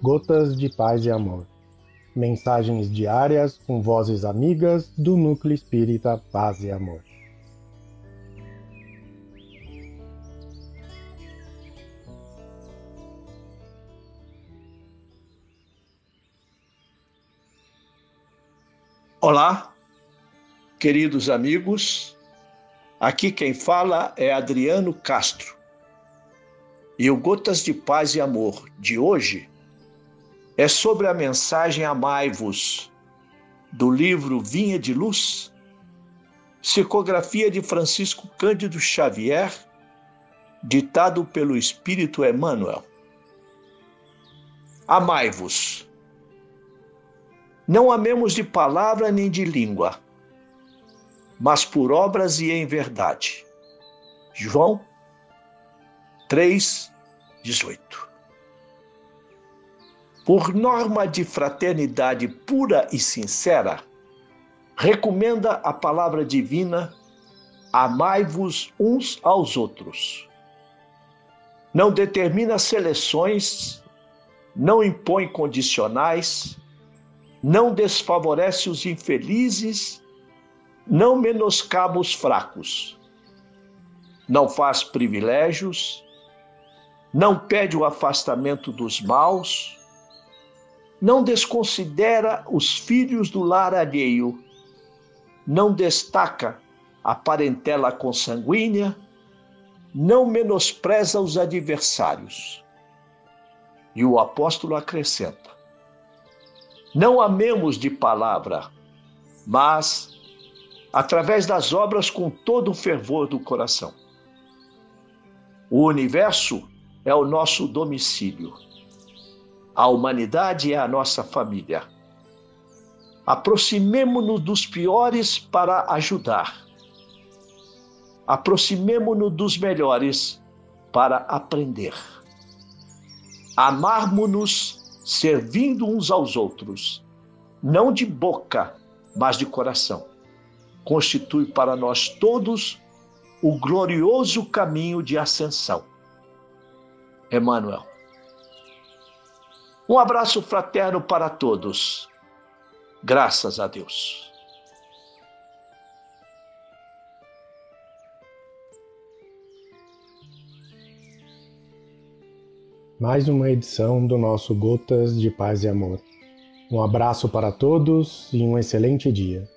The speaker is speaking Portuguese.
Gotas de Paz e Amor. Mensagens diárias com vozes amigas do Núcleo Espírita Paz e Amor. Olá, queridos amigos. Aqui quem fala é Adriano Castro. E o Gotas de Paz e Amor de hoje é sobre a mensagem Amai-vos, do livro Vinha de Luz, psicografia de Francisco Cândido Xavier, ditado pelo Espírito Emmanuel. Amai-vos. Não amemos de palavra nem de língua, mas por obras e em verdade. João 3, 18. Por norma de fraternidade pura e sincera, recomenda a palavra divina: amai-vos uns aos outros. Não determina seleções, não impõe condicionais, não desfavorece os infelizes, não menoscaba os fracos, não faz privilégios, não pede o afastamento dos maus, não desconsidera os filhos do lar alheio, não destaca a parentela consanguínea, não menospreza os adversários. E o apóstolo acrescenta: Não amemos de palavra, mas através das obras com todo o fervor do coração. O universo é o nosso domicílio. A humanidade é a nossa família. Aproximemo-nos dos piores para ajudar. Aproximemo-nos dos melhores para aprender. Amarmo-nos servindo uns aos outros, não de boca, mas de coração. Constitui para nós todos o glorioso caminho de ascensão. Emmanuel. Um abraço fraterno para todos. Graças a Deus. Mais uma edição do nosso Gotas de Paz e Amor. Um abraço para todos e um excelente dia.